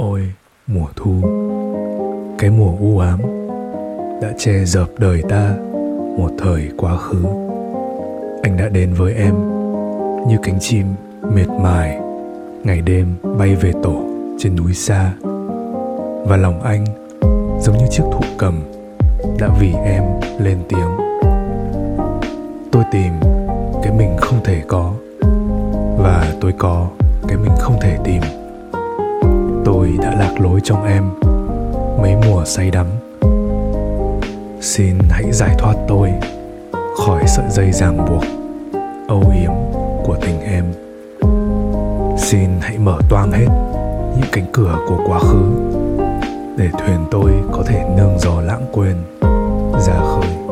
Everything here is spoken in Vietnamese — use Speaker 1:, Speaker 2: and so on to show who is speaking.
Speaker 1: Ôi, mùa thu. Cái mùa u ám Đã che dập đời ta Một thời quá khứ. Anh đã đến với em Như cánh chim mệt mài Ngày đêm bay về tổ Trên núi xa. Và lòng anh Giống như chiếc thụ cầm Đã vì em lên tiếng. Tôi tìm Cái mình không thể có Và tôi có Cái mình không thể tìm tôi đã lạc lối trong em, mấy mùa say đắm. Xin hãy giải thoát tôi khỏi sợi dây ràng buộc, âu yếm của tình em. Xin hãy mở toang hết những cánh cửa của quá khứ, để thuyền tôi có thể nương gió lãng quên ra khơi.